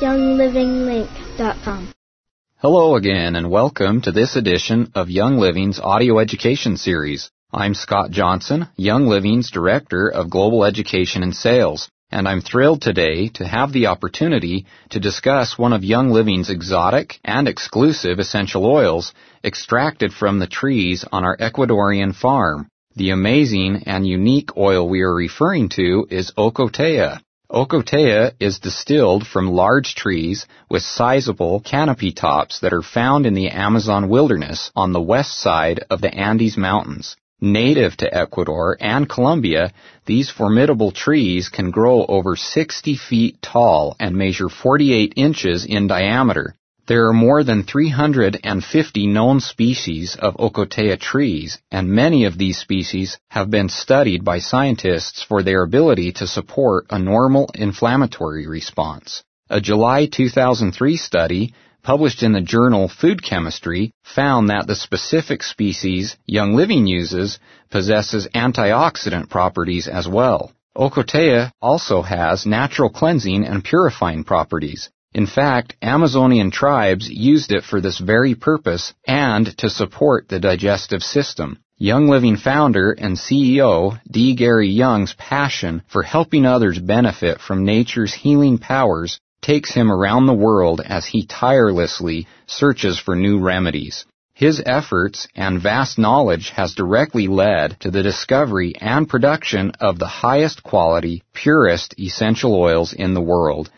younglivinglink.com. Hello again and welcome to this edition of Young Living's audio education series. I'm Scott Johnson, Young Living's Director of Global Education and Sales, and I'm thrilled today to have the opportunity to discuss one of Young Living's exotic and exclusive essential oils extracted from the trees on our Ecuadorian farm. The amazing and unique oil we are referring to is Ocotea. Ocotea is distilled from large trees with sizable canopy tops that are found in the Amazon wilderness on the west side of the Andes Mountains. Native to Ecuador and Colombia, these formidable trees can grow over 60 feet tall and measure 48 inches in diameter. There are more than 350 known species of Ocotea trees, and many of these species have been studied by scientists for their ability to support a normal inflammatory response. A July 2003 study published in the journal Food Chemistry found that the specific species Young Living uses possesses antioxidant properties as well. Ocotea also has natural cleansing and purifying properties. In fact, Amazonian tribes used it for this very purpose and to support the digestive system. Young Living founder and CEO D. Gary Young's passion for helping others benefit from nature's healing powers takes him around the world as he tirelessly searches for new remedies. His efforts and vast knowledge has directly led to the discovery and production of the highest quality, purest essential oils in the world,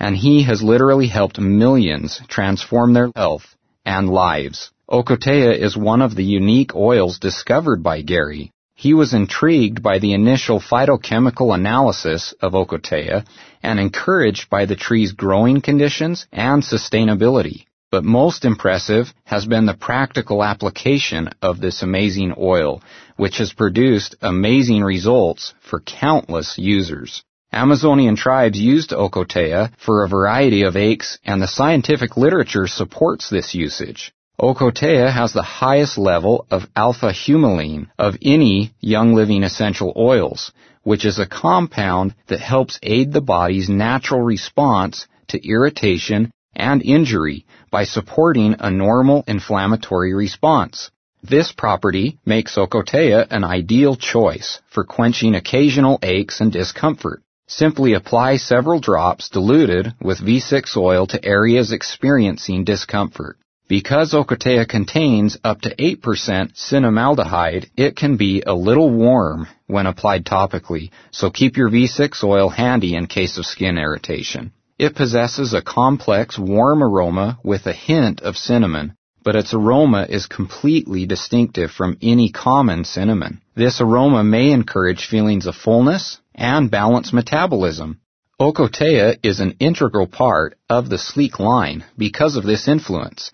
and he has literally helped millions transform their health and lives. Ocotea is one of the unique oils discovered by Gary. He was intrigued by the initial phytochemical analysis of Ocotea and encouraged by the tree's growing conditions and sustainability. But most impressive has been the practical application of this amazing oil, which has produced amazing results for countless users. Amazonian tribes used Ocotea for a variety of aches and the scientific literature supports this usage. Ocotea has the highest level of alpha-humulene of any Young Living essential oils, which is a compound that helps aid the body's natural response to irritation and injury by supporting a normal inflammatory response. This property makes Ocotea an ideal choice for quenching occasional aches and discomfort. Simply apply several drops diluted with V6 oil to areas experiencing discomfort. Because Ocotea contains up to 8% cinnamaldehyde, it can be a little warm when applied topically, so keep your V6 oil handy in case of skin irritation. It possesses a complex warm aroma with a hint of cinnamon, but its aroma is completely distinctive from any common cinnamon. This aroma may encourage feelings of fullness and balanced metabolism. Ocotea is an integral part of the Slique line because of this influence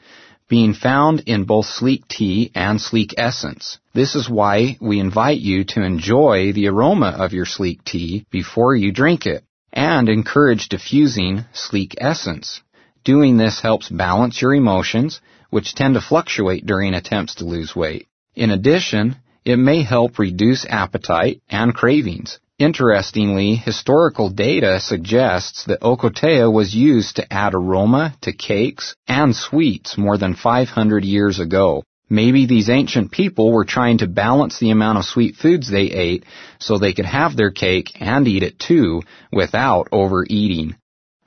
being found in both Slique tea and Slique essence. This is why we invite you to enjoy the aroma of your Slique tea before you drink it and encourage diffusing Slique essence. Doing this helps balance your emotions, which tend to fluctuate during attempts to lose weight. In addition, it may help reduce appetite and cravings. Interestingly, historical data suggests that Ocotea was used to add aroma to cakes and sweets more than 500 years ago. Maybe these ancient people were trying to balance the amount of sweet foods they ate so they could have their cake and eat it too without overeating.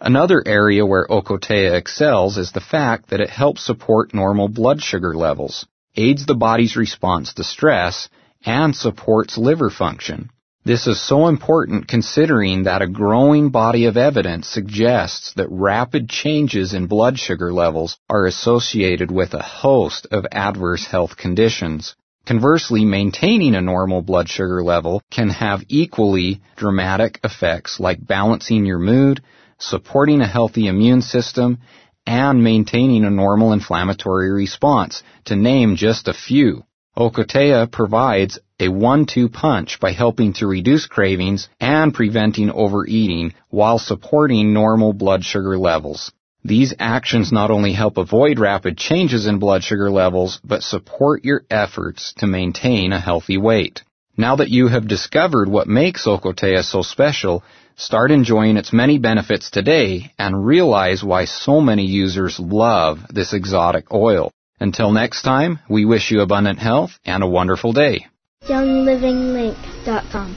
Another area where Ocotea excels is the fact that it helps support normal blood sugar levels, aids the body's response to stress, and supports liver function. This is so important considering that a growing body of evidence suggests that rapid changes in blood sugar levels are associated with a host of adverse health conditions. Conversely, maintaining a normal blood sugar level can have equally dramatic effects like balancing your mood, supporting a healthy immune system, and maintaining a normal inflammatory response, to name just a few. Ocotea provides a one-two punch by helping to reduce cravings and preventing overeating while supporting normal blood sugar levels. These actions not only help avoid rapid changes in blood sugar levels, but support your efforts to maintain a healthy weight. Now that you have discovered what makes Ocotea so special, Start enjoying its many benefits today and realize why so many users love this exotic oil. Until next time, we wish you abundant health and a wonderful day. YoungLivingLink.com